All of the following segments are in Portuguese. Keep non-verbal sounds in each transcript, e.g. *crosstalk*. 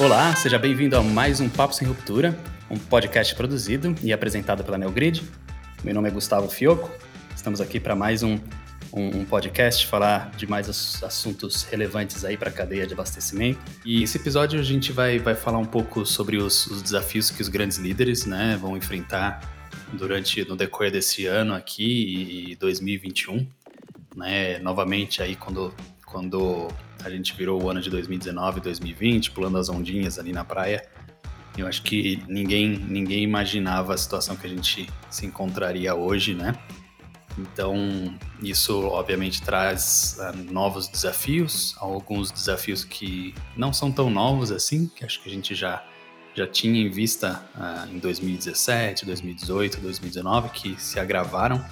Olá, seja bem-vindo a mais um Papo Sem Ruptura, um podcast produzido e apresentado pela Neogrid. Meu nome é Gustavo Fioco, estamos aqui para mais um, um, um, podcast, falar de mais assuntos relevantes aí para a cadeia de abastecimento. E esse episódio a gente vai, vai falar um pouco sobre os, os desafios que os grandes líderes né, vão enfrentar durante no decorrer desse ano aqui e 2021, né? Novamente aí quando quando a gente virou o ano de 2019, 2020, pulando as ondinhas ali na praia, eu acho que ninguém ninguém imaginava a situação que a gente se encontraria hoje, né? Então, isso obviamente traz uh, novos desafios, alguns desafios que não são tão novos assim, que acho que a gente já já tinha em vista uh, em 2017, 2018, 2019, que se agravaram,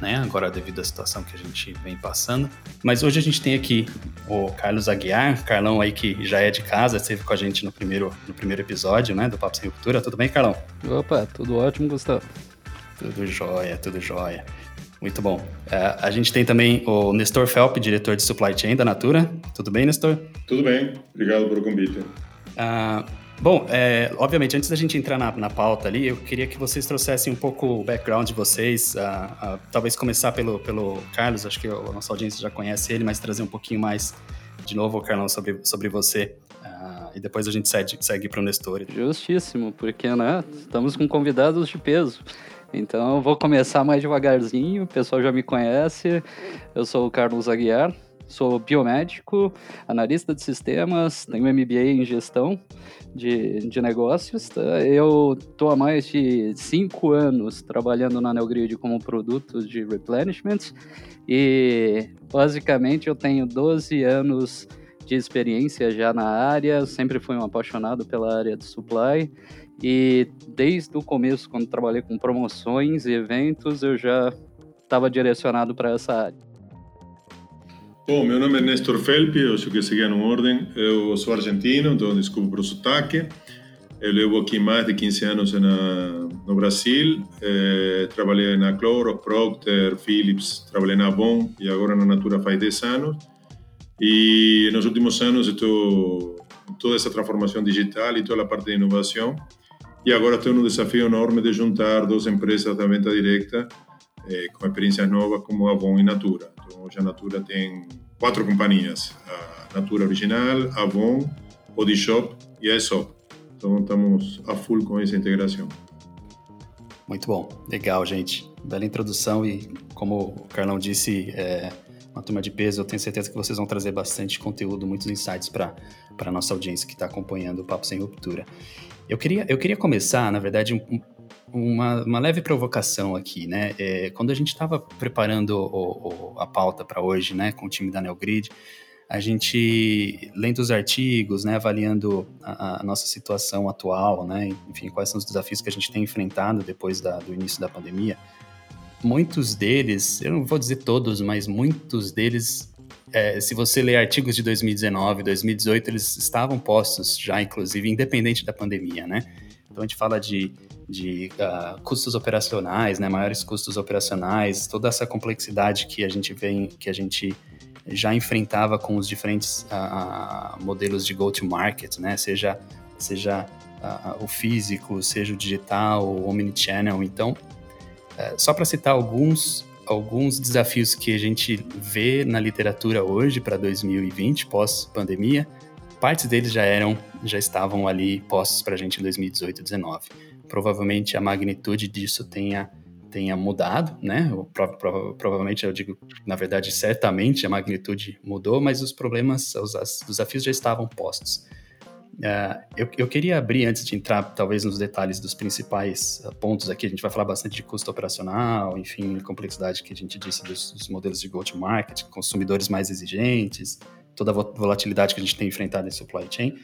né? Agora devido à situação que a gente vem passando. Mas hoje a gente tem aqui o Carlos Aguiar, Carlão aí que já é de casa, esteve com a gente no primeiro, no primeiro episódio, né, do Papo Sem Ruptura. Tudo bem, Carlão? Opa, tudo ótimo, Gustavo. Tudo jóia, tudo jóia. Muito bom. Uh, a gente tem também o Nestor Felp, diretor de Supply Chain da Natura. Tudo bem, Nestor? Tudo bem. Obrigado pelo convite. Uh, Bom, é, obviamente, antes da gente entrar na, na, pauta ali, eu queria que vocês trouxessem um pouco o background de vocês, uh, uh, talvez começar pelo, pelo Carlos, acho que a nossa audiência já conhece ele, mas trazer um pouquinho mais, de novo, Carlão, sobre, sobre você. E depois a gente segue, segue para o Nestor. Justíssimo, porque né, estamos com convidados de peso. Então vou começar mais devagarzinho, o pessoal já me conhece, eu sou o Carlos Aguiar, sou biomédico, analista de sistemas, tenho MBA em gestão de, de negócios. Tá? Eu estou há mais de cinco anos trabalhando na Neogrid como produto de replenishment e basicamente eu tenho 12 anos de experiência já na área, sempre fui um apaixonado pela área de supply e desde o começo, quando trabalhei com promoções e eventos, eu já estava direcionado para essa área. Bom, meu nome é Nestor Felpi, acho que seguir numa ordem. Eu sou argentino, então desculpa pelo sotaque. Eu levo aqui mais de 15 anos na, no Brasil. Eh, trabalhei na Clorox, Procter, Philips, trabalhei na Avon e agora na Natura faz 10 anos. E nos últimos anos estou toda essa transformação digital e toda a parte de inovação. E agora estou no desafio enorme de juntar duas empresas da venda direta eh, com experiências novas como Avon e Natura. Hoje a Natura tem quatro companhias: a Natura Original, Avon, Bodyshop e a Aesop. Então, estamos a full com essa integração. Muito bom, legal, gente. Bela introdução e, como o Carlão disse, é uma turma de peso. Eu tenho certeza que vocês vão trazer bastante conteúdo, muitos insights para a nossa audiência que está acompanhando o Papo Sem Ruptura. Eu queria, eu queria começar, na verdade, um, uma, uma leve provocação aqui, né? É, quando a gente estava preparando o, o, a pauta para hoje, né, com o time da Neogrid, a gente lendo os artigos, né, avaliando a, a, nossa situação atual, né, enfim, quais são os desafios que a gente tem enfrentado depois da, do início da pandemia. Muitos deles, eu não vou dizer todos, mas muitos deles, é, se você ler artigos de 2019, 2018, eles estavam postos já, inclusive, independente da pandemia, né? Então a gente fala de de uh, custos operacionais, né, maiores custos operacionais, toda essa complexidade que a gente vem, que a gente já enfrentava com os diferentes uh, modelos de go-to-market, né, seja, seja uh, o físico, seja o digital, o omnichannel. Então, eh, só para citar alguns, alguns desafios que a gente vê na literatura hoje para 2020, pós-pandemia, partes deles já eram, já estavam ali postos para a gente em 2018 e 2019 provavelmente a magnitude disso tenha tenha mudado, né? Prova provavelmente, eu digo, na verdade, certamente a magnitude mudou, mas os problemas, os, os desafios já estavam postos. Uh, eu, eu, queria abrir, antes de entrar, talvez, nos detalhes dos principais uh, pontos aqui, a gente vai falar bastante de custo operacional, enfim, complexidade que a gente disse dos, dos modelos de go-to-market, consumidores mais exigentes, toda a volatilidade que a gente tem enfrentado em supply chain.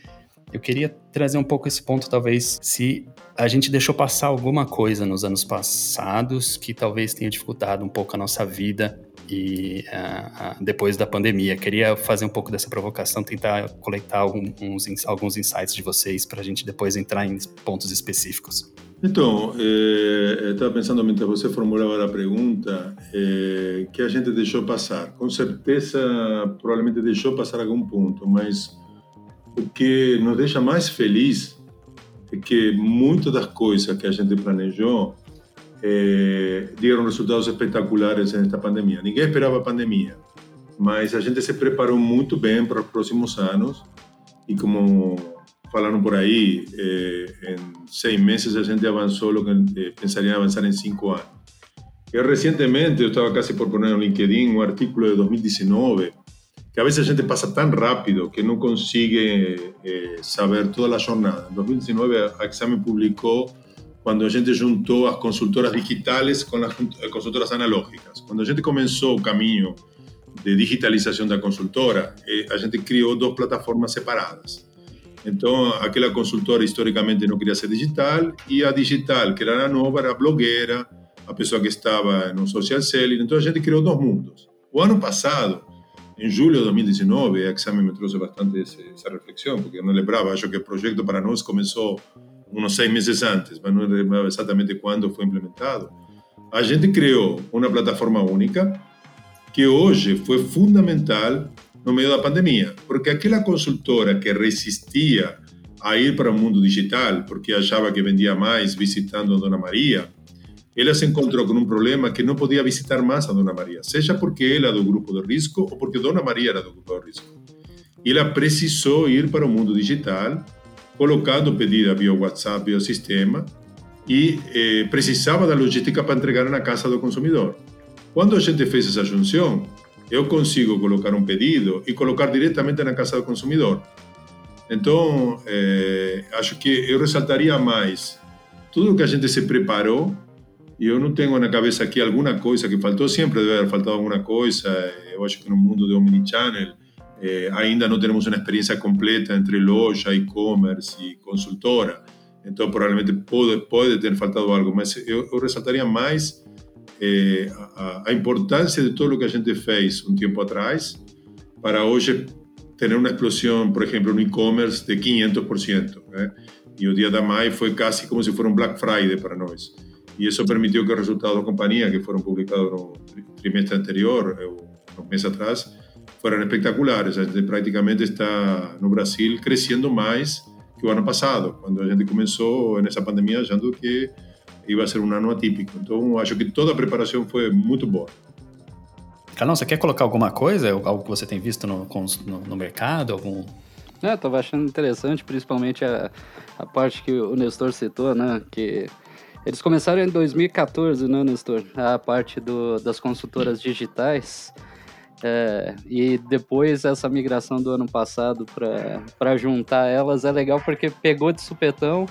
Eu queria trazer um pouco esse ponto, talvez, se a gente deixou passar alguma coisa nos anos passados que talvez tenha dificultado um pouco a nossa vida e uh, uh, depois da pandemia. Queria fazer um pouco dessa provocação, tentar coletar alguns, alguns insights de vocês para a gente depois entrar em pontos específicos. Então, eh, estava pensando mentre você formulava a pergunta eh, que a gente deixou passar. Com certeza, provavelmente deixou passar algum ponto, mas o que nos deixa mais feliz é que muitas das coisas que a gente planejou é, deram resultados espetaculares nesta pandemia. Ninguém esperava a pandemia, mas a gente se preparou muito bem para os próximos anos e como falaram por aí, eh, em seis meses a gente avançou o que eh, pensaria avançar em cinco anos. E recentemente, eu estava quase por poner no LinkedIn um artículo de 2019, que a vezes a gente passa tão rápido que não consegue eh, saber toda a jornada. Em 2019, a Exame publicou quando a gente juntou as consultoras digitais com as consultoras analógicas. Quando a gente começou o caminho de digitalização da consultora, eh, a gente criou duas plataformas separadas. Então, aquela consultora historicamente não queria ser digital e a digital, que era a nova, era a blogueira, a pessoa que estava no social selling. Então, a gente criou dois mundos. O ano passado, em julho de 2019, a Exame me trouxe bastante essa reflexão, porque eu não lembrava, acho que o projeto para nós começou uns seis meses antes, mas não lembrava exatamente quando foi implementado. A gente criou uma plataforma única que hoje foi fundamental no meio da pandemia, porque aquela consultora que resistia a ir para o mundo digital, porque achava que vendia mais visitando a Dona Maria, ela se encontrou com um problema que não podia visitar mais a Dona Maria, seja porque ela é do grupo de risco ou porque Dona Maria era do grupo de risco. E ela precisou ir para o mundo digital, colocando pedido via WhatsApp, via sistema, e eh, precisava da logística para entregar na casa do consumidor. Quando a gente fez essa junção, eu consigo colocar um pedido e colocar diretamente na casa do consumidor. Então, é, acho que eu ressaltaria mais tudo o que a gente se preparou e eu não tenho na cabeça aqui alguma coisa que faltou, sempre deve haver faltado alguma coisa. Eu acho que no mundo do Omnichannel é, ainda não temos uma experiência completa entre loja, e-commerce e consultora. Então, provavelmente pode, pode ter faltado algo, mas eu, eu ressaltaria mais importância de tudo o que a gente fez um tempo atrás para hoje ter uma explosão, por exemplo, no e-commerce de 500%. Né? E o dia da mãe foi quase como se fosse um Black Friday para nós. E isso permitiu que os resultados da companhia, que foram publicados no trimestre anterior, um mês atrás, foram espetaculares. A gente praticamente está no Brasil crescendo mais que o ano passado, quando a gente começou nessa pandemia achando que ia ser um ano atípico. Então, acho que toda a preparação foi muito boa. Carlão, você quer colocar alguma coisa, algo que você tem visto no, no, no mercado? Algum... É, estava achando interessante, principalmente a, a parte que o Nestor citou, né? Que eles começaram em 2014, né, Nestor? A parte do, das consultoras digitais. É, e depois essa migração do ano passado para juntar elas é legal porque pegou de supetão,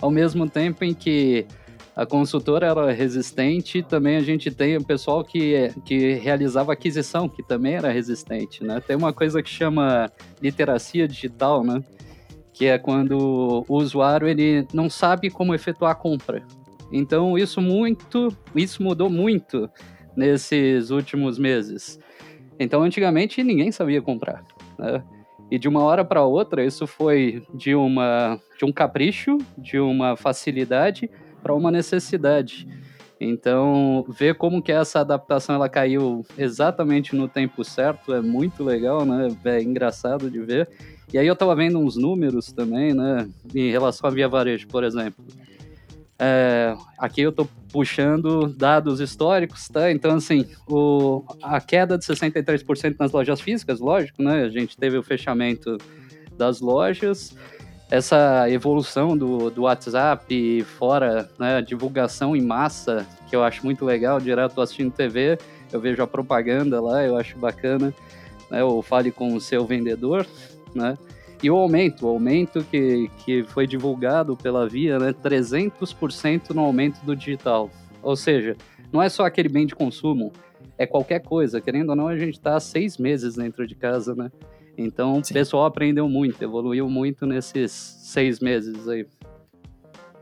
ao mesmo tempo em que a consultora era resistente, também a gente tem o pessoal que, que realizava aquisição, que também era resistente, né? Tem uma coisa que chama literacia digital, né? Que é quando o usuário ele não sabe como efetuar a compra. Então isso muito, isso mudou muito nesses últimos meses. Então antigamente ninguém sabia comprar, né? E de uma hora para outra isso foi de uma de um capricho, de uma facilidade para uma necessidade. Então, ver como que essa adaptação ela caiu exatamente no tempo certo é muito legal, né? É engraçado de ver. E aí eu estava vendo uns números também, né? Em relação à Via Varejo, por exemplo. É, aqui eu estou puxando dados históricos, tá? Então, assim, o, a queda de 63% nas lojas físicas, lógico, né? A gente teve o fechamento das lojas, essa evolução do, do WhatsApp, fora né, divulgação em massa, que eu acho muito legal, direto assistindo TV, eu vejo a propaganda lá, eu acho bacana, né, ou fale com o seu vendedor, né, e o aumento, o aumento que, que foi divulgado pela Via, né, 300% no aumento do digital, ou seja, não é só aquele bem de consumo, é qualquer coisa, querendo ou não, a gente está seis meses dentro de casa, né, então, Sim. o pessoal aprendeu muito, evoluiu muito nesses seis meses aí.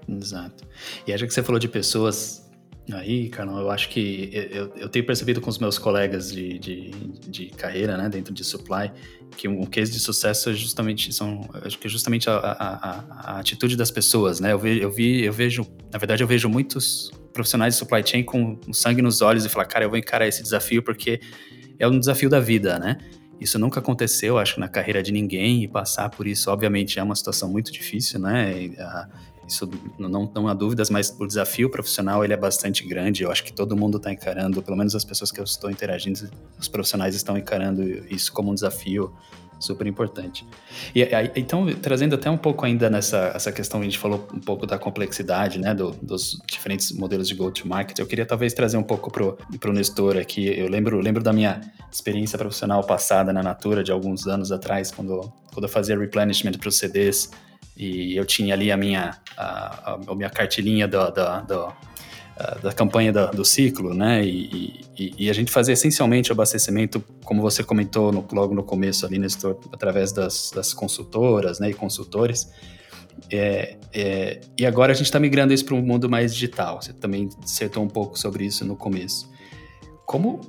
Exato. E acho que você falou de pessoas aí, Carlão, eu acho que eu, eu tenho percebido com os meus colegas de, de, de carreira, né, dentro de supply, que um case de sucesso é justamente, são, acho que é justamente a, a, a, atitude das pessoas, né? Eu, vi, eu, vi, eu vejo, na verdade, eu vejo muitos profissionais de supply chain com sangue nos olhos e falar, cara, eu vou encarar esse desafio porque é um desafio da vida, né? isso nunca aconteceu, acho, na carreira de ninguém, e passar por isso, obviamente, é uma situação muito difícil, né? Isso não, não há dúvidas, mas o desafio profissional ele é bastante grande. Eu acho que todo mundo está encarando, pelo menos as pessoas que eu estou interagindo, os profissionais estão encarando isso como um desafio super importante. E então, trazendo até um pouco ainda nessa essa questão, a gente falou um pouco da complexidade, né, do, dos diferentes modelos de go-to-market. Eu queria talvez trazer um pouco pro, pro Nestor aqui. Eu lembro, lembro da minha experiência profissional passada na Natura de alguns anos atrás, quando, quando eu fazia replenishment para os CDs e eu tinha ali a minha, a, a minha cartilinha do, do, do da campanha do ciclo, né? E, e, e, a gente fazia essencialmente o abastecimento, como você comentou no, logo no começo ali, Nestor, através das, das consultoras né, e consultores. É, é, e agora a gente está migrando isso para um mundo mais digital. Você também acertou um pouco sobre isso no começo. Como,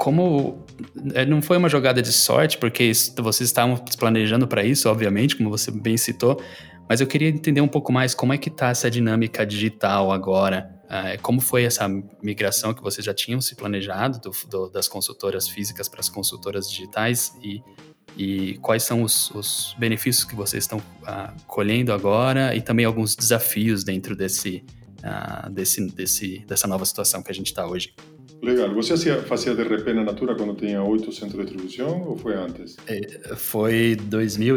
como é, não foi uma jogada de sorte, porque vocês estavam planejando para isso, obviamente, como você bem citou, mas eu queria entender um pouco mais como é que está essa dinâmica digital agora. Uh, como foi essa migração que vocês já tinham se planejado do, do, das consultoras físicas para as consultoras digitais e, e quais são os, os, benefícios que vocês estão uh, colhendo agora e também alguns desafios dentro desse, uh, desse, desse, dessa nova situação que a gente está hoje. Legal. Você fazia, DRP na Natura quando tinha oito centros de distribuição ou foi antes? É, foi 2000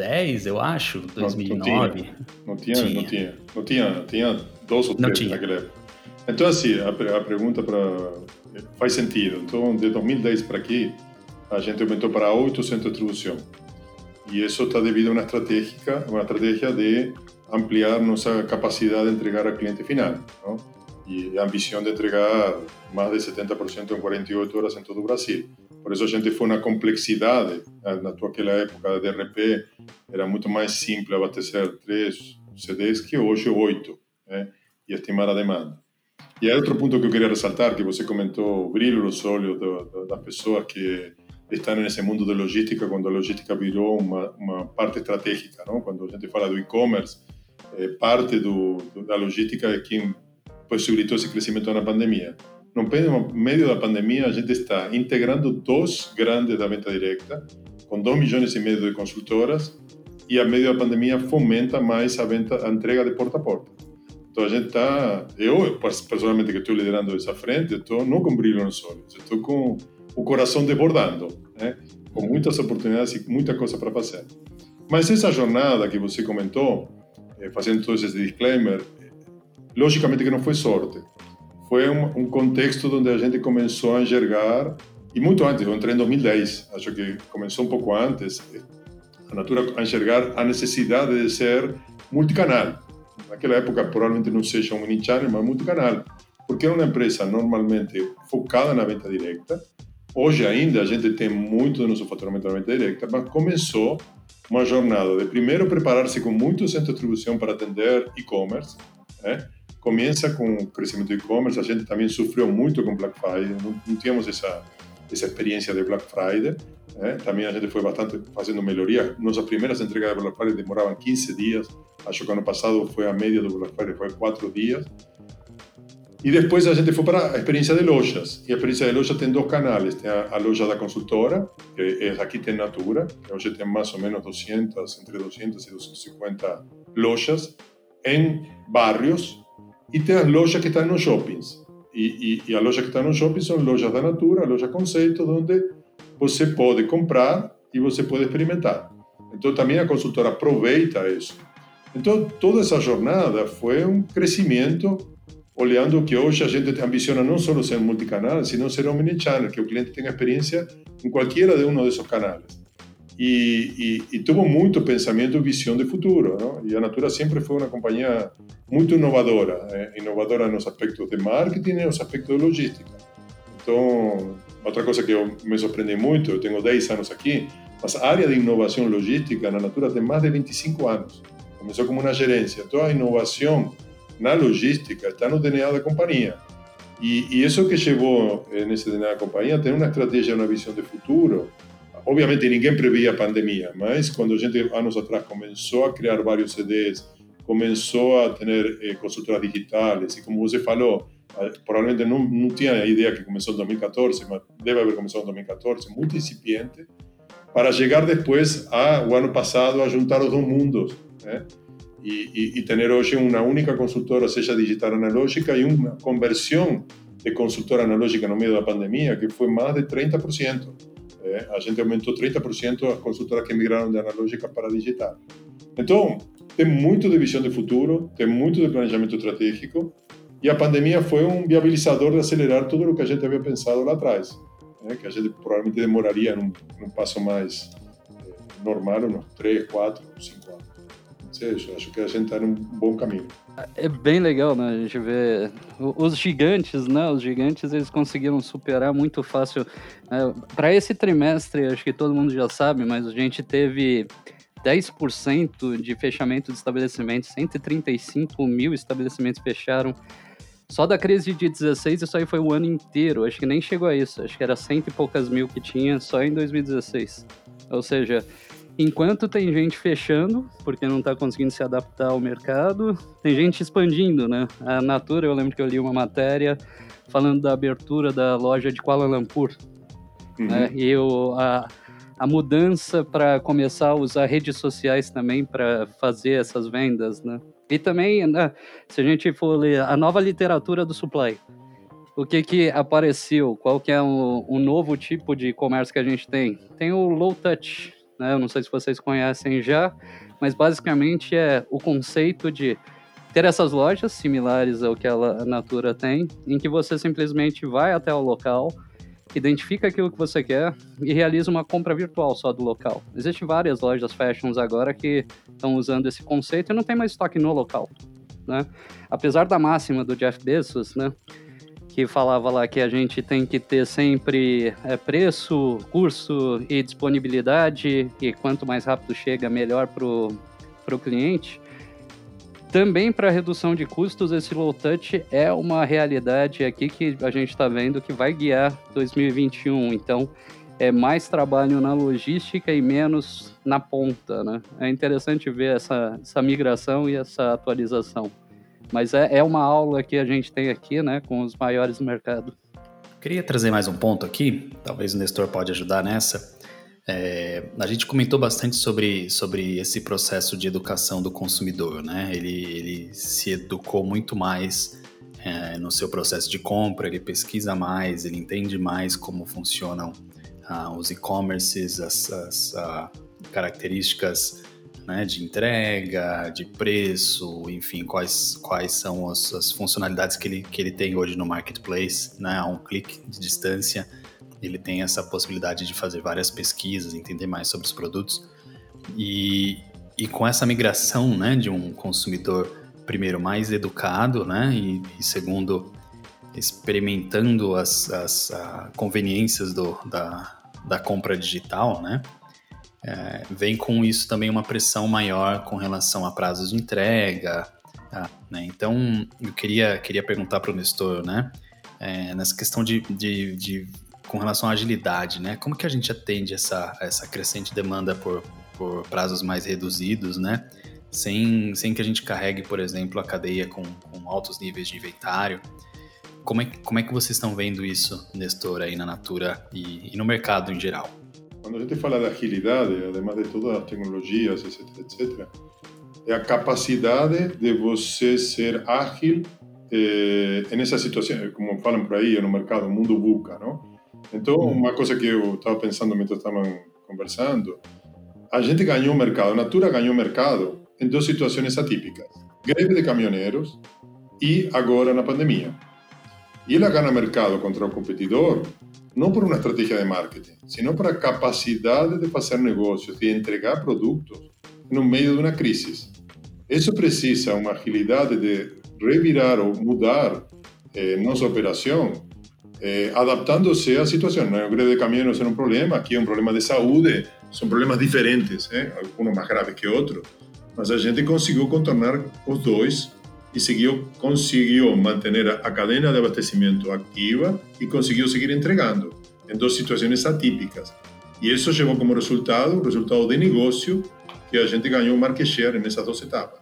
2010, eu acho, 2009. Não, não tinha, não tinha, não tinha, não tinha, tinha dois ou três naquela época. Então, assim, a, a pergunta para faz sentido. Então, de 2010 para aqui, a gente aumentou para 800 de distribuição. E isso está devido a uma estratégia, uma estratégia de ampliar nossa capacidade de entregar ao cliente final. Não? E a ambição de entregar mais de 70% em 48 horas em todo o Brasil. Por isso a gente foi na complexidade. Naquela época de DRP era muito mais simples abastecer três CDs que hoje oito, né? e estimar a demanda. E há outro ponto que eu queria ressaltar, que você comentou, o brilho nos olhos das pessoas que estão nesse mundo da logística, quando a logística virou uma, uma parte estratégica. Não? Quando a gente fala do e-commerce, é, parte do, da logística é quem possibilitou esse crescimento na pandemia no meio da pandemia, a gente está integrando dois grandes da venda direta, com 2 milhões e meio de consultoras, e a meio da pandemia fomenta mais a, venda, a entrega de porta a porta. Então a gente está, eu pessoalmente que estou liderando essa frente, estou não com brilho nos olhos, estou com o coração desbordando, né? com muitas oportunidades e muita coisa para fazer. Mas essa jornada que você comentou, eh, fazendo todo esse disclaimer, logicamente que não foi sorte foi um, um, contexto onde a gente começou a enxergar, e muito antes, eu entrei em 2010, acho que começou um pouco antes, a Natura a enxergar a necessidade de ser multicanal. Naquela época, provavelmente não seja um mini-channel, mas multicanal, porque é uma empresa normalmente focada na venda direta. Hoje ainda a gente tem muito do nosso faturamento na venda direta, mas começou uma jornada de primeiro preparar-se com muito centro de distribuição para atender e-commerce, né? Começa com o crescimento do e-commerce, a gente também sofreu muito com Black Friday, não, não tínhamos essa, essa de Black Friday, né? também a gente foi bastante fazendo melhoria. Nossas primeiras entregas de Black Friday demoravam 15 dias, acho que ano passado foi a média do Black Friday, foi 4 dias. E depois a gente foi para a experiência de lojas. E a experiência de loja tem dois canais. Tem a, a loja da consultora, que é, aqui tem Natura, que hoje tem mais ou menos 200, entre 200 e 250 lojas, em bairros e tem as lojas que estão nos shoppings. E, e, e as lojas que estão nos shoppings são lojas da Natura, lojas conceito, onde você pode comprar e você pode experimentar. Então também a consultora aproveita isso. Então toda essa jornada foi um crescimento, olhando que hoje a gente ambiciona não só ser multicanal, sino ser omnichannel, que o cliente tenha experiência em qualquer de um desses canais e, e, e tuvo muito pensamento e visão de futuro. Não? E a Natura sempre foi uma companhia muito inovadora, eh, inovadora nos aspectos de marketing e nos aspectos de logística. Então, outra coisa que eu me surpreendi muito, eu tenho 10 anos aqui, mas a área de inovação logística na Natura tem mais de 25 anos. Começou como uma gerência. Então, a inovação na logística está no DNA da companhia. E, e isso que chegou nesse DNA da companhia tem uma estratégia, uma visão de futuro, Obviamente ninguém previa a pandemia, mas quando a gente anos atrás começou a criar vários CDs, começou a ter eh, consultoras digitais e como você falou, eh, provavelmente não, não tinha a que começou em 2014, mas deve haver começado em 2014, muito incipiente. para chegar depois ao ano passado a juntar os dois mundos, né? E, e, e ter hoje única consultora, seja digital analógica, e uma conversão de consultora analógica no meio da pandemia, que foi mais de 30%. É, a gente aumentou 30% as consultoras que migraram de analógica para digital. Então, tem muito de visão de futuro, tem muito de planejamento estratégico, e a pandemia foi um viabilizador de acelerar tudo o que a gente havia pensado lá atrás, né? que a gente provavelmente demoraria num, num passo mais eh, normal, uns 3, 4, 5 anos. Seja, acho que a gente está num bom caminho. É bem legal, né? A gente vê os gigantes, né? Os gigantes eles conseguiram superar muito fácil. Né? Para esse trimestre, acho que todo mundo já sabe, mas a gente teve 10% de fechamento de estabelecimentos, 135 mil estabelecimentos fecharam. Só da crise de 16, isso aí foi o ano inteiro. Acho que nem chegou a isso. Acho que era cento e poucas mil que tinha só em 2016. Ou seja, enquanto tem gente fechando, porque não está conseguindo se adaptar ao mercado, tem gente expandindo, né? A Natura, eu lembro que eu li uma matéria falando da abertura da loja de Kuala Lumpur. Uhum. Né? E o, a, a mudança para começar a usar redes sociais também para fazer essas vendas, né? E também, né, se a gente for ler a nova literatura do supply, o que que apareceu? Qual que é um, um novo tipo de comércio que a gente tem? Tem o low touch, né? Eu não sei se vocês conhecem já, mas basicamente é o conceito de ter essas lojas similares ao que a Natura tem, em que você simplesmente vai até o local, identifica aquilo que você quer e realiza uma compra virtual só do local. Existem várias lojas fashions agora que estão usando esse conceito e não tem mais estoque no local, né? Apesar da máxima do Jeff Bezos, né? Que falava lá que a gente tem que ter sempre é, preço, curso e disponibilidade e quanto mais rápido chega, melhor para o cliente. Também para redução de custos, esse low touch é uma realidade aqui que a gente está vendo que vai guiar 2021. Então, é mais trabalho na logística e menos na ponta, né? É interessante ver essa, essa migração e essa atualização. Mas é, é uma aula que a gente tem aqui, né, com os maiores do mercado. Queria trazer mais um ponto aqui, talvez o Nestor pode ajudar nessa. É, a gente comentou bastante sobre, sobre esse processo de educação do consumidor, né? Ele, ele se educou muito mais é, no seu processo de compra, ele pesquisa mais, ele entende mais como funcionam ah, os e-commerces, as, as ah, características né, de entrega, de preço, enfim, quais, quais são as, as funcionalidades que ele, que ele tem hoje no marketplace, né, a um clique de distância ele tem essa possibilidade de fazer várias pesquisas, entender mais sobre os produtos. E, e com essa migração né, de um consumidor, primeiro, mais educado, né, e, e segundo, experimentando as, as conveniências do, da, da compra digital, né, é, vem com isso também uma pressão maior com relação a prazos de entrega. Tá, né? Então, eu queria, queria perguntar para o Nestor, né, é, nessa questão de, de, de com relação à agilidade, né? Como que a gente atende essa, essa crescente demanda por, por prazos mais reduzidos, né? Sem, sem que a gente carregue, por exemplo, a cadeia com, com altos níveis de inventário. Como é, como é que vocês estão vendo isso, Nestor, aí na Natura e, e no mercado em geral? Quando a gente fala de agilidade, además de todas as tecnologias, etc, etc, é a capacidade de você ser ágil eh, nessa situação, como falam por aí, no mercado, o mundo buca, não? Então, uma coisa que eu estava pensando enquanto estavam conversando, a gente ganhou mercado, a Natura ganhou mercado em duas situações atípicas: greve de caminhoneiros e agora na pandemia. E ela ganha mercado contra o competidor não por uma estratégia de marketing, sino por a capacidade de fazer negócios, de entregar produtos no meio de uma crise. Isso precisa uma agilidade de revirar ou mudar eh, nossa operação eh, adaptándose a situación. No greve de camiones era un problema, aquí é un problema de saúde, são problemas diferentes, eh? algunos mais graves que outros, mas a gente conseguiu contornar os dois e seguiu, conseguiu manter a cadena de abastecimento ativa e conseguiu seguir entregando em duas situações atípicas. E isso chegou como resultado, o resultado de negócio, que a gente ganhou market share nessas duas etapas.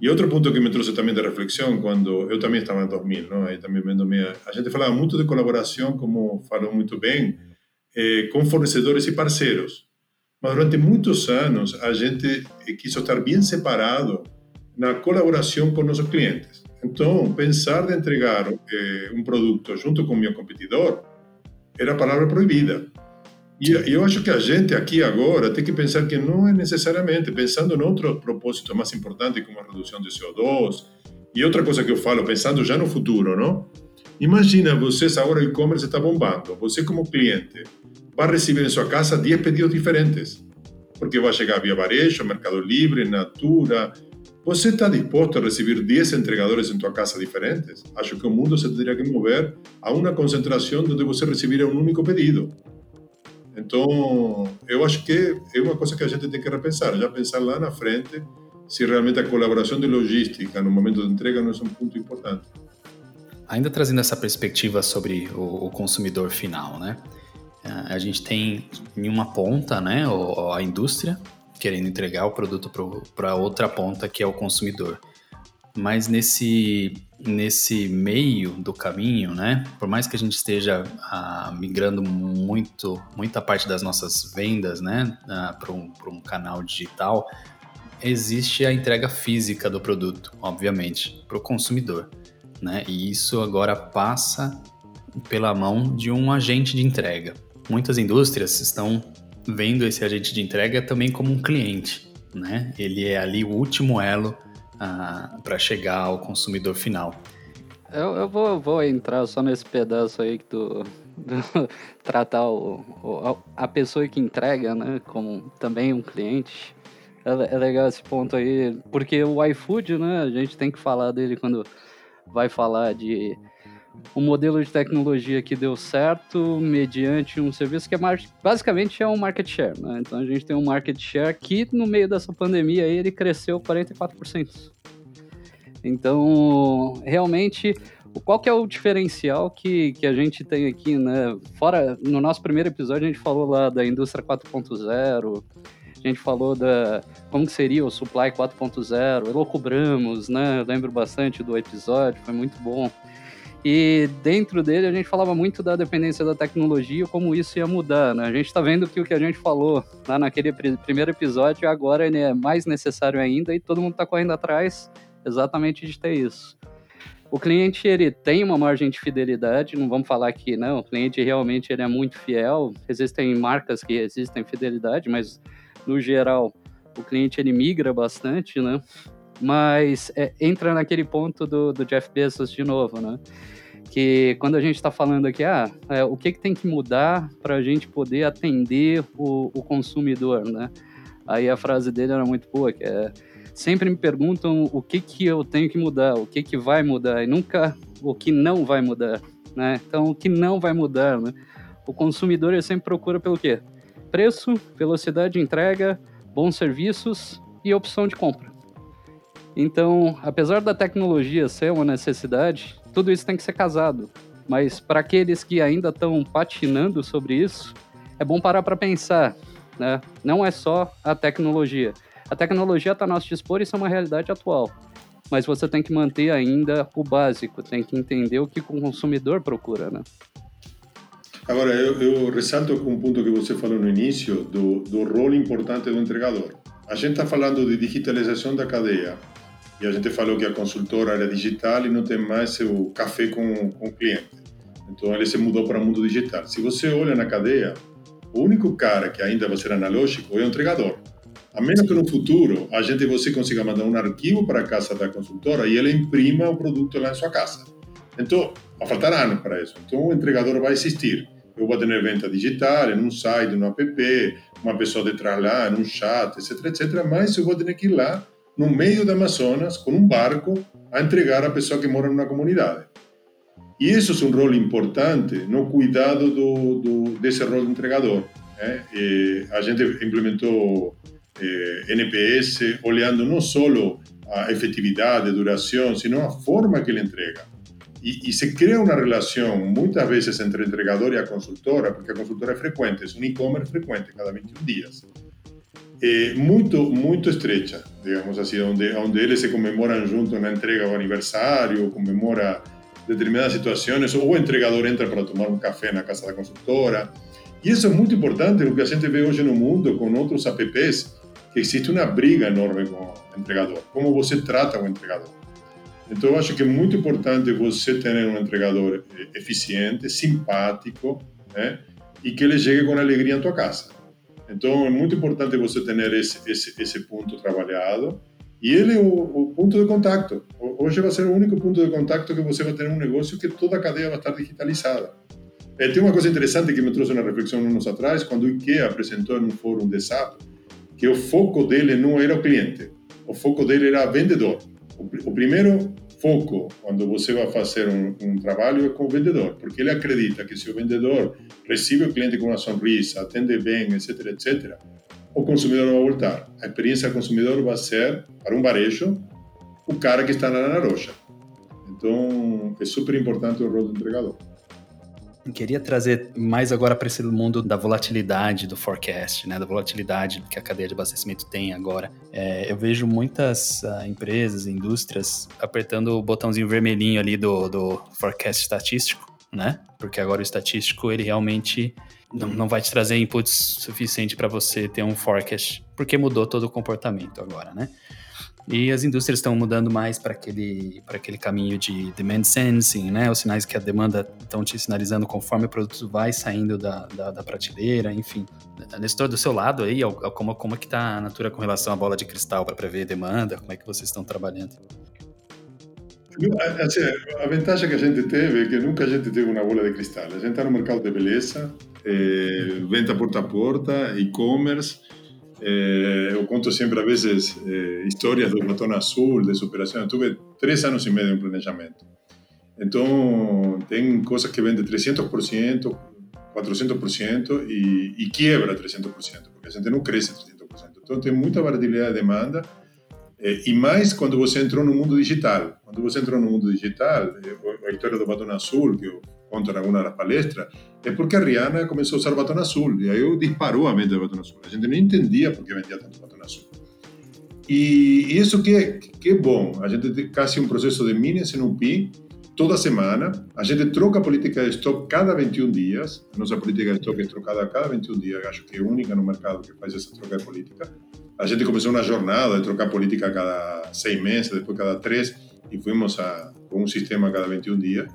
E outro ponto que me trouxe também de reflexão, quando eu também estava em 2000, não? aí também vendo minha, a gente falava muito de colaboração, como falou muito bem, eh, com fornecedores e parceiros. mas durante muitos anos a gente quis estar bem separado na colaboração com nossos clientes. Então, pensar de entregar eh, um produto junto com o meu competidor era a palavra proibida. E eu acho que a gente aqui agora tem que pensar que não é necessariamente, pensando em outro propósito mais importante como a redução de CO2, e outra coisa que eu falo, pensando já no futuro, não? Imagina vocês agora o e-commerce está bombando, você como cliente vai receber em sua casa 10 pedidos diferentes, porque vai chegar via varejo, Mercado Livre, Natura, você está disposto a receber 10 entregadores em tua casa diferentes? Acho que o mundo se teria que mover a uma concentração onde você receberia um único pedido. Então, eu acho que é uma coisa que a gente tem que repensar, já pensar lá na frente se realmente a colaboração de logística no momento de entrega não é um ponto importante. Ainda trazendo essa perspectiva sobre o, o consumidor final, né? A gente tem em uma ponta, né, a indústria, querendo entregar o produto para outra ponta, que é o consumidor. Mas nesse, nesse meio do caminho, né, por mais que a gente esteja ah, migrando muito, muita parte das nossas vendas né, ah, para um, um canal digital, existe a entrega física do produto, obviamente, para o consumidor. Né? E isso agora passa pela mão de um agente de entrega. Muitas indústrias estão vendo esse agente de entrega também como um cliente, né? Ele é ali o último elo ah, para chegar ao consumidor final. Eu, eu vou, vou, entrar só nesse pedaço aí que tu, *laughs* tratar o, o, a pessoa que entrega, né, como também um cliente. É, é legal esse ponto aí, porque o iFood, né, a gente tem que falar dele quando vai falar de um modelo de tecnologia que deu certo mediante um serviço que é basicamente é um market share. Né? Então a gente tem um market share que no meio dessa pandemia aí, ele cresceu 44%. Então, realmente, qual que é o diferencial que, que a gente tem aqui, né? Fora, no nosso primeiro episódio, a gente falou lá da indústria 4.0, a gente falou da como seria o Supply 4.0, elocubramos, né? Eu lembro bastante do episódio, foi muito bom. E dentro dele a gente falava muito da dependência da tecnologia, como isso ia mudar, né? A gente está vendo que o que a gente falou lá naquele primeiro episódio agora ele é mais necessário ainda e todo mundo está correndo atrás exatamente de ter isso. O cliente ele tem uma margem de fidelidade, não vamos falar que não, o cliente realmente ele é muito fiel. Existem marcas que resistem fidelidade, mas no geral o cliente ele migra bastante, né? Mas é, entra naquele ponto do, do, Jeff Bezos de novo, né? Que quando a gente está falando aqui, ah, é, o que, que tem que mudar para a gente poder atender o, o, consumidor, né? Aí a frase dele era muito boa, que é sempre me perguntam o que que eu tenho que mudar, o que que vai mudar e nunca o que não vai mudar, né? Então o que não vai mudar, né? O consumidor ele sempre procura pelo quê? Preço, velocidade de entrega, bons serviços e opção de compra. Então, apesar da tecnologia ser uma necessidade, tudo isso tem que ser casado. Mas para aqueles que ainda estão patinando sobre isso, é bom parar para pensar, né? Não é só a tecnologia. A tecnologia está a nosso dispor isso é uma realidade atual. Mas você tem que manter ainda o básico, tem que entender o que o consumidor procura, né? Agora, eu, eu ressalto um ponto que você falou no início, do, do rol importante do entregador. A gente está falando de digitalização da cadeia, e a gente falou que a consultora era digital e não tem mais o café com, com o cliente. Então ele se mudou para o mundo digital. Se você olha na cadeia, o único cara que ainda vai ser analógico é o entregador. A menos que no futuro a gente você consiga mandar um arquivo para a casa da consultora e ele imprima o produto lá em sua casa. Então, vai faltar anos para isso. Então, o entregador vai existir. Eu vou ter venda digital, em um site, no app, uma pessoa detrás lá, num chat, etc, etc. Mas eu vou ter que ir lá no meio do Amazonas, com um barco, a entregar a pessoa que mora numa comunidade. E isso é um rol importante no cuidado do, do rol de entregador. Né? a gente implementou eh, NPS olhando não só a efetividade, a duração, sino a forma que ele entrega. E, e, se cria uma relação, muitas vezes, entre entregador e a consultora, porque a consultora é frequente, é um e-commerce frequente, cada 21 dias é, muito, muito estreita, digamos assim, onde, onde eles se comemoram junto na entrega do aniversário, comemora determinadas situações, ou o entregador entra para tomar um café na casa da consultora. E isso é muito importante, porque a gente vê hoje no mundo, com outros apps, que existe uma briga enorme com o entregador. Como você trata o entregador. Então, eu acho que é muito importante você ter um entregador eficiente, simpático, né? e que ele chegue com alegria à tua casa. Então, é muito importante você ter esse, esse, esse ponto trabalhado. E ele é o, o, ponto de contato. Hoje vai ser o único ponto de contato que você vai ter um negócio que toda a cadeia vai estar digitalizada. É, tem uma coisa interessante que me trouxe uma reflexão anos atrás, quando o IKEA apresentou em um fórum de SAP, que o foco dele não era o cliente, o foco dele era o vendedor. O, o primeiro foco quando você vai fazer um, um, trabalho é com o vendedor, porque ele acredita que se o vendedor recebe o cliente com uma sonrisa, atende bem, etc, etc, o consumidor vai voltar. A experiência do consumidor vai ser, para um varejo, o cara que está na loja. Então, é super importante o rol do entregador. Queria trazer mais agora para esse mundo da volatilidade do forecast, né? Da volatilidade que a cadeia de abastecimento tem agora. É, eu vejo muitas uh, empresas, indústrias apertando o botãozinho vermelhinho ali do, do forecast estatístico, né? Porque agora o estatístico ele realmente não, não vai te trazer inputs suficiente para você ter um forecast, porque mudou todo o comportamento agora, né? E as indústrias estão mudando mais para aquele, aquele caminho de demand sensing, né? Os sinais que a demanda estão te sinalizando conforme o produto vai saindo da, da, da prateleira, enfim. Nestor, do seu lado aí, como, como é que está a Natura com relação à bola de cristal para prever demanda? Como é que vocês estão trabalhando? Assim, a vantagem que a gente teve é que nunca a gente teve uma bola de cristal. A gente está no mercado de beleza, eh, venda porta a porta, e-commerce, eh, eu conto sempre, a vezes, eh, histórias do batom azul, de superação. Eu tive três anos e meio em planejamento. Então, tem coisas que vendem 300%, 400% e, e quebra 300%, porque a gente não cresce 300%. Então, tem muita variabilidade de demanda. Eh, e mais quando você entrou no mundo digital. Quando você entrou no mundo digital, eh, a história do batom azul, que eu conto em alguma das palestras, é porque Rihanna começou a usar batom azul. E aí disparou a venda de batom azul. A gente não entendia por que vendia tanto batom azul. E, isso que é, que é bom. A gente tem quase um processo de mini SNUP toda semana. A gente troca política de estoque cada 21 dias. A nossa política de estoque é trocada cada 21 dias. Acho que é única no mercado que faz essa troca de política. A gente começou uma jornada de trocar política cada seis meses, depois cada três, e fomos a, com um sistema cada 21 dias.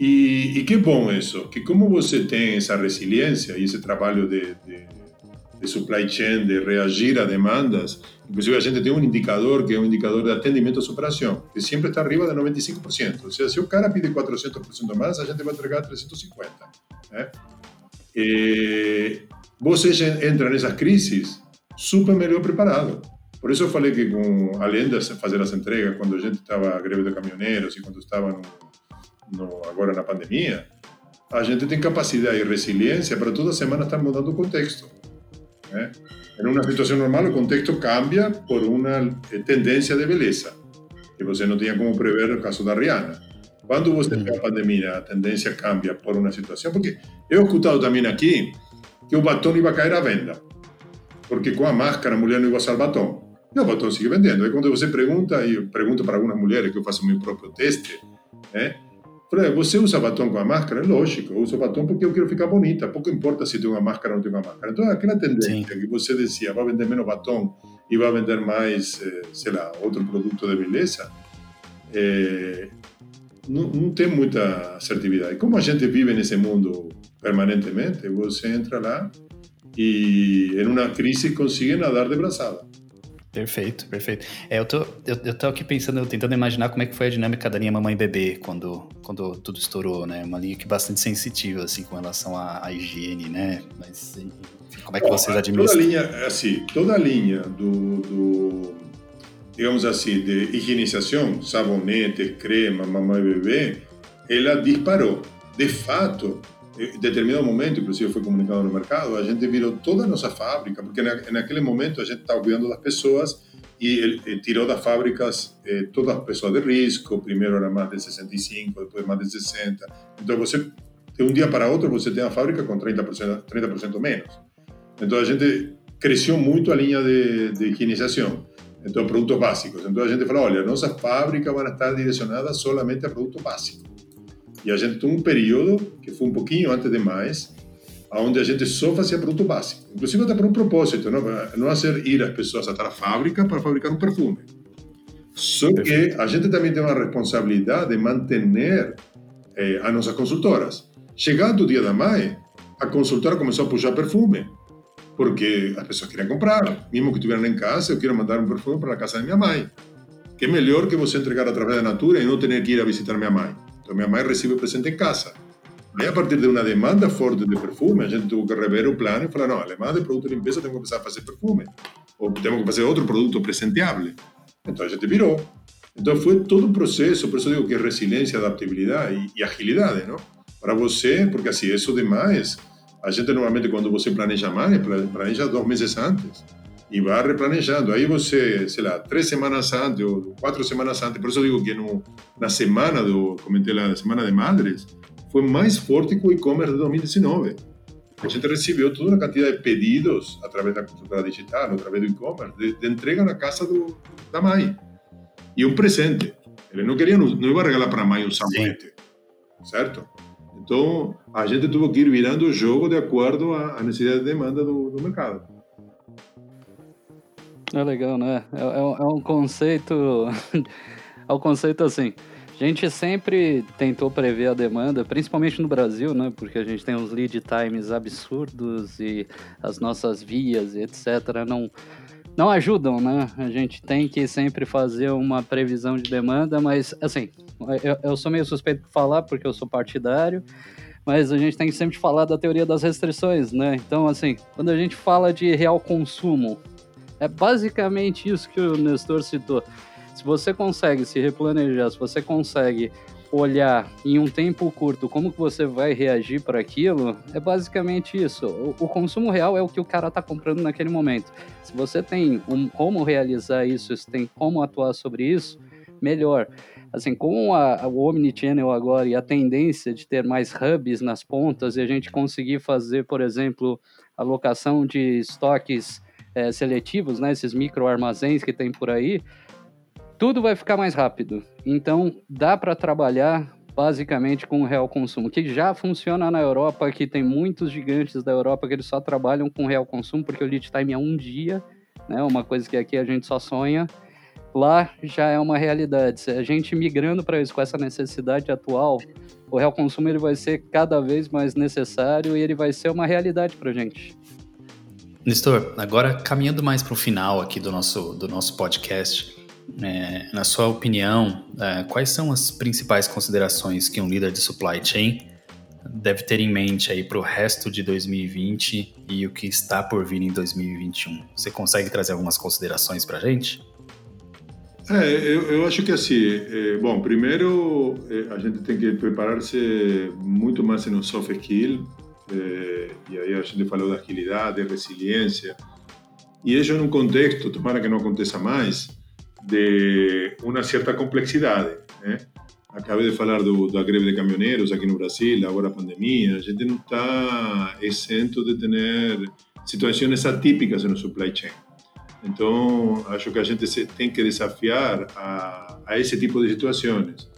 E, e que bom isso, que como você tem essa resiliência e esse trabalho de, de, de, supply chain, de reagir a demandas, inclusive a gente tem um indicador que é um indicador de atendimento à operação, que sempre está arriba de 95%. Ou seja, se o cara pede 400% mais, a gente vai entregar 350%. Né? E você entra nessas crises super melhor preparado. Por isso eu falei que, com, além de fazer as entregas, quando a gente estava greve de caminhoneiros e quando estava no no, agora na pandemia, a gente tem capacidade e resiliência para toda semana estar mudando o contexto. Né? Em uma situação normal, o contexto cambia por uma tendência de beleza, que você não tinha como prever no caso da Rihanna. Quando você tem a pandemia, a tendência cambia por uma situação, porque eu he escutado também aqui que o batom ia cair à venda, porque com a máscara a mulher não ia usar batom. E o batom sigue vendendo. Aí quando você pergunta, e eu pergunto para algumas mulheres que eu faço meu próprio teste, né? Falei, você usa batom com a máscara? Lógico, eu uso batom porque eu quero ficar bonita. Pouco importa se tem uma máscara ou não tem uma máscara. Então, aquela tendência Sim. que você dizia, vai vender menos batom e vai vender mais, eh, sei lá, outro produto de beleza, é, não, não, tem muita assertividade. Como a gente vive nesse mundo permanentemente, você entra lá e, em uma crise, consegue nadar de braçada. Perfeito, perfeito. É, eu, tô, eu, eu tô aqui pensando, tentando imaginar como é que foi a dinâmica da linha mamãe bebê quando, quando tudo estourou, né? Uma linha que bastante sensitiva, assim, com relação à, à higiene, né? Mas, enfim, como é que Bom, vocês administram? Toda a linha, assim, toda a linha do, do digamos assim, de higienização, sabonete, crema, mamãe bebê, ela disparou. De fato, em determinado momento, inclusive foi comunicado no mercado, a gente virou toda a nossa fábrica, porque naquele momento a gente estava cuidando das pessoas e ele tirou das fábricas eh, todas as pessoas de risco, primeiro era mais de 65, depois mais de 60. Então você, de um dia para outro, você tem a fábrica com 30%, 30 menos. Então a gente cresceu muito a linha de, de higienização. Então, básicos. Então a gente falou, olha, nossas fábricas vão estar direcionadas solamente a produtos básicos. E a gente tem um período, que foi um pouquinho antes de mais, onde a gente só fazia produto básico, inclusive até para um propósito, não, não fazer ir as pessoas até a fábrica para fabricar um perfume. Só que a gente também tem uma responsabilidade de manter eh, as nossas consultoras. Chegando o dia da mãe, a consultora começou a puxar perfume, porque as pessoas queriam comprar, mesmo que estiveram em casa, eu quero mandar um perfume para a casa da minha mãe. Que é melhor que você entregar através da Natura e não ter que ir a visitar minha mãe. Então, minha mãe recebe o presente em casa. Aí, a partir de uma demanda forte de perfume, a gente teve que rever o plano e falar: não, além de produto de limpeza, temos que começar a fazer perfume. Ou temos que fazer outro produto presenteável. Então, a gente virou. Então, foi todo um processo, por isso digo que é resiliência, adaptabilidade e, e agilidade, não? Para você, porque assim, isso demais, a gente normalmente, quando você planeja mais, planeja dois meses antes e vai replanejando. Aí você, sei lá, três semanas antes ou quatro semanas antes, por isso eu digo que no, na semana do, comentei lá, na semana de madres, foi mais forte que o e-commerce de 2019. A gente recebeu toda uma quantidade de pedidos através da consultora digital, através do e-commerce, de, de, entrega na casa do, da mãe. E um presente. Ele não queria, não, ia regalar para a mãe um sabonete, certo? Então, a gente teve que ir virando o jogo de acordo à necessidade e demanda do, do mercado. É legal, né? É, é, é um conceito. *laughs* é um conceito assim. A gente sempre tentou prever a demanda, principalmente no Brasil, né? Porque a gente tem uns lead times absurdos e as nossas vias etc. não, não ajudam, né? A gente tem que sempre fazer uma previsão de demanda, mas assim, eu, eu sou meio suspeito por falar porque eu sou partidário, mas a gente tem que sempre falar da teoria das restrições, né? Então, assim, quando a gente fala de real consumo, é basicamente isso que o Nestor citou. Se você consegue se replanejar, se você consegue olhar em um tempo curto como que você vai reagir para aquilo, é basicamente isso. O, o, consumo real é o que o cara está comprando naquele momento. Se você tem um, como realizar isso, se tem como atuar sobre isso, melhor. Assim, com a, o Omnichannel agora e a tendência de ter mais hubs nas pontas e a gente conseguir fazer, por exemplo, alocação de estoques é, seletivos, né, esses micro armazéns que tem por aí, tudo vai ficar mais rápido. Então, dá para trabalhar basicamente com o real consumo, que já funciona na Europa, que tem muitos gigantes da Europa que eles só trabalham com real consumo, porque o lead time é um dia, né, uma coisa que aqui a gente só sonha. Lá já é uma realidade. Se a gente migrando para isso com essa necessidade atual, o real consumo ele vai ser cada vez mais necessário e ele vai ser uma realidade para a gente. Nestor, agora caminhando mais para o final aqui do nosso, do nosso podcast, é, na sua opinião, é, quais são as principais considerações que um líder de supply chain deve ter em mente aí para o resto de 2020 e o que está por vir em 2021? Você consegue trazer algumas considerações para a gente? É, eu, eu, acho que assim, é, bom, primeiro é, a gente tem que preparar-se muito mais no soft skill, eh, e aí a gente falou da agilidade, resiliência, e isso num contexto, tomara que não aconteça mais, de uma certa complexidade. Né? Acabei de falar do, da greve de caminhoneiros aqui no Brasil, agora a pandemia, a gente não está exento de ter situações atípicas no supply chain. Então, acho que a gente tem que desafiar a, a tipo de situações.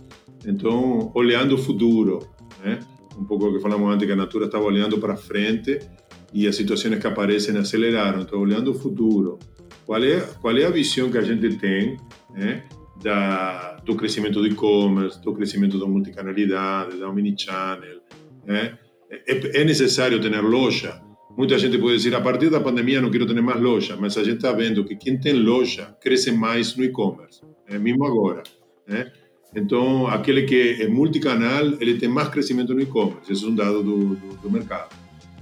Então, olhando o futuro, né? Um pouco o que falamos antes, que a Natura estava olhando para frente e as situações que aparecem aceleraram. Então, olhando o futuro, qual é, qual é a visão que a gente tem né, da, do crescimento do e-commerce, do crescimento da multicanalidade, da omnichannel? Né? É, é necessário ter loja? Muita gente pode dizer, a partir da pandemia não quero ter mais loja, mas a gente está vendo que quem tem loja cresce mais no e-commerce, né? mesmo agora. Né? Então, aquele que é multicanal, ele tem mais crescimento no e-commerce. Esse é um dado do, do, do, mercado.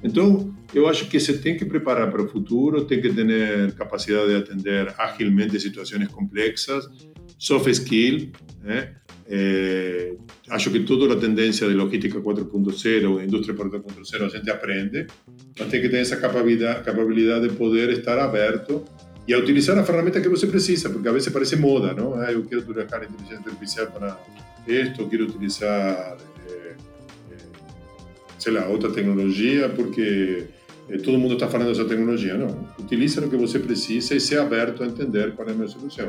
Então, eu acho que você tem que preparar para o futuro, tem que ter capacidade de atender agilmente situações complexas, soft skill, né? É, acho que toda a tendência de logística 4.0, indústria 4.0, a gente aprende, mas tem que ter essa capacidade, capacidade de poder estar aberto e a utilizar a ferramenta que você precisa, porque a vezes parece moda, não? Ah, eu quero utilizar inteligência artificial para isto, quero utilizar, eh, eh, sei lá, outra tecnologia, porque eh, todo mundo está falando dessa tecnologia. Não, utilize o que você precisa e seja aberto a entender qual é a minha solução.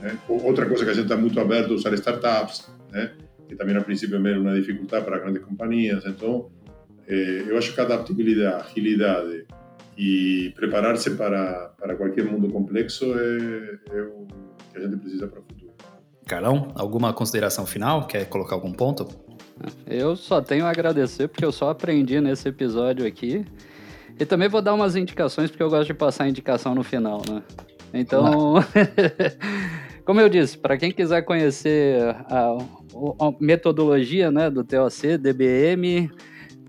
Né? Outra coisa que a gente está muito aberto a usar startups, né? que também a princípio é uma dificuldade para grandes companhias. Então, É, eu acho que adaptabilidade, agilidade e preparar-se para, para qualquer mundo complexo é, é o que a gente precisa para o futuro. Carlão, alguma consideração final? Quer colocar algum ponto? Eu só tenho a agradecer porque eu só aprendi nesse episódio aqui. E também vou dar umas indicações porque eu gosto de passar indicação no final, né? Então, *laughs* como eu disse, para quem quiser conhecer a, a, metodologia né, do TOC, DBM,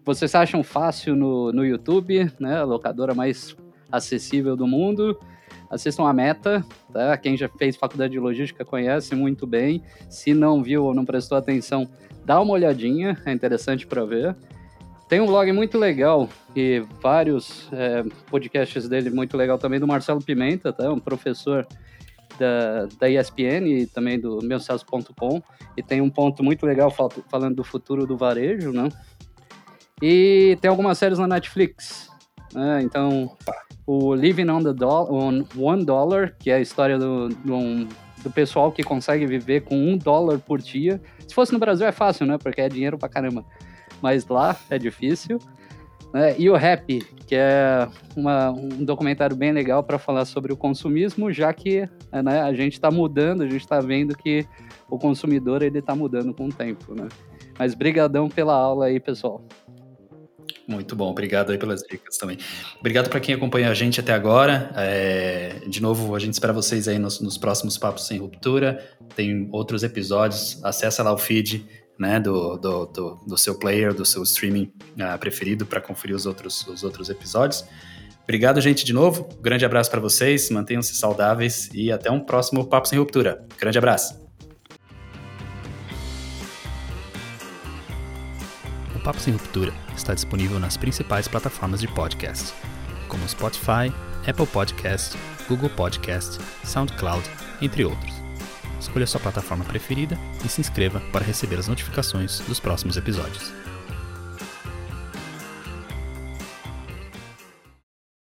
vocês acham fácil no, no YouTube, né? A locadora mais acessível do mundo. Assistam a Meta, tá? Quem já fez faculdade de logística conhece muito bem. Se não viu ou não prestou atenção, dá uma olhadinha, é interessante para ver. Tem um blog muito legal e vários é, podcasts dele muito legal também do Marcelo Pimenta, tá? Um professor da, da ESPN e também do meucesso.com e tem um ponto muito legal fal falando do futuro do varejo, né? E tem algumas séries na Netflix, né? Então, o Living on the Dollar, on One Dollar, que é a história do, do, do pessoal que consegue viver com um dólar por dia. Se fosse no Brasil é fácil, né? Porque é dinheiro pra caramba mas lá é difícil. Né? E o Rap, que é uma, um documentário bem legal para falar sobre o consumismo, já que né, a gente está mudando, a gente está vendo que o consumidor ele está mudando com o tempo, né? Mas brigadão pela aula aí, pessoal. Muito bom, obrigado aí pelas dicas também. Obrigado para quem acompanha a gente até agora. É, de novo, a gente espera vocês aí nos, nos próximos Papos Sem Ruptura. Tem outros episódios, acessa lá o feed né, do, do, do, do seu player, do seu streaming uh, preferido para conferir os outros, os outros episódios. Obrigado, gente, de novo. grande abraço para vocês, mantenham-se saudáveis e até um próximo Papo Sem Ruptura. Grande abraço. O Papo Sem Ruptura está disponível nas principais plataformas de podcast, como Spotify, Apple Podcast, Google Podcast, SoundCloud, entre outros. Escolha sua plataforma preferida e se inscreva para receber as notificações dos próximos episódios.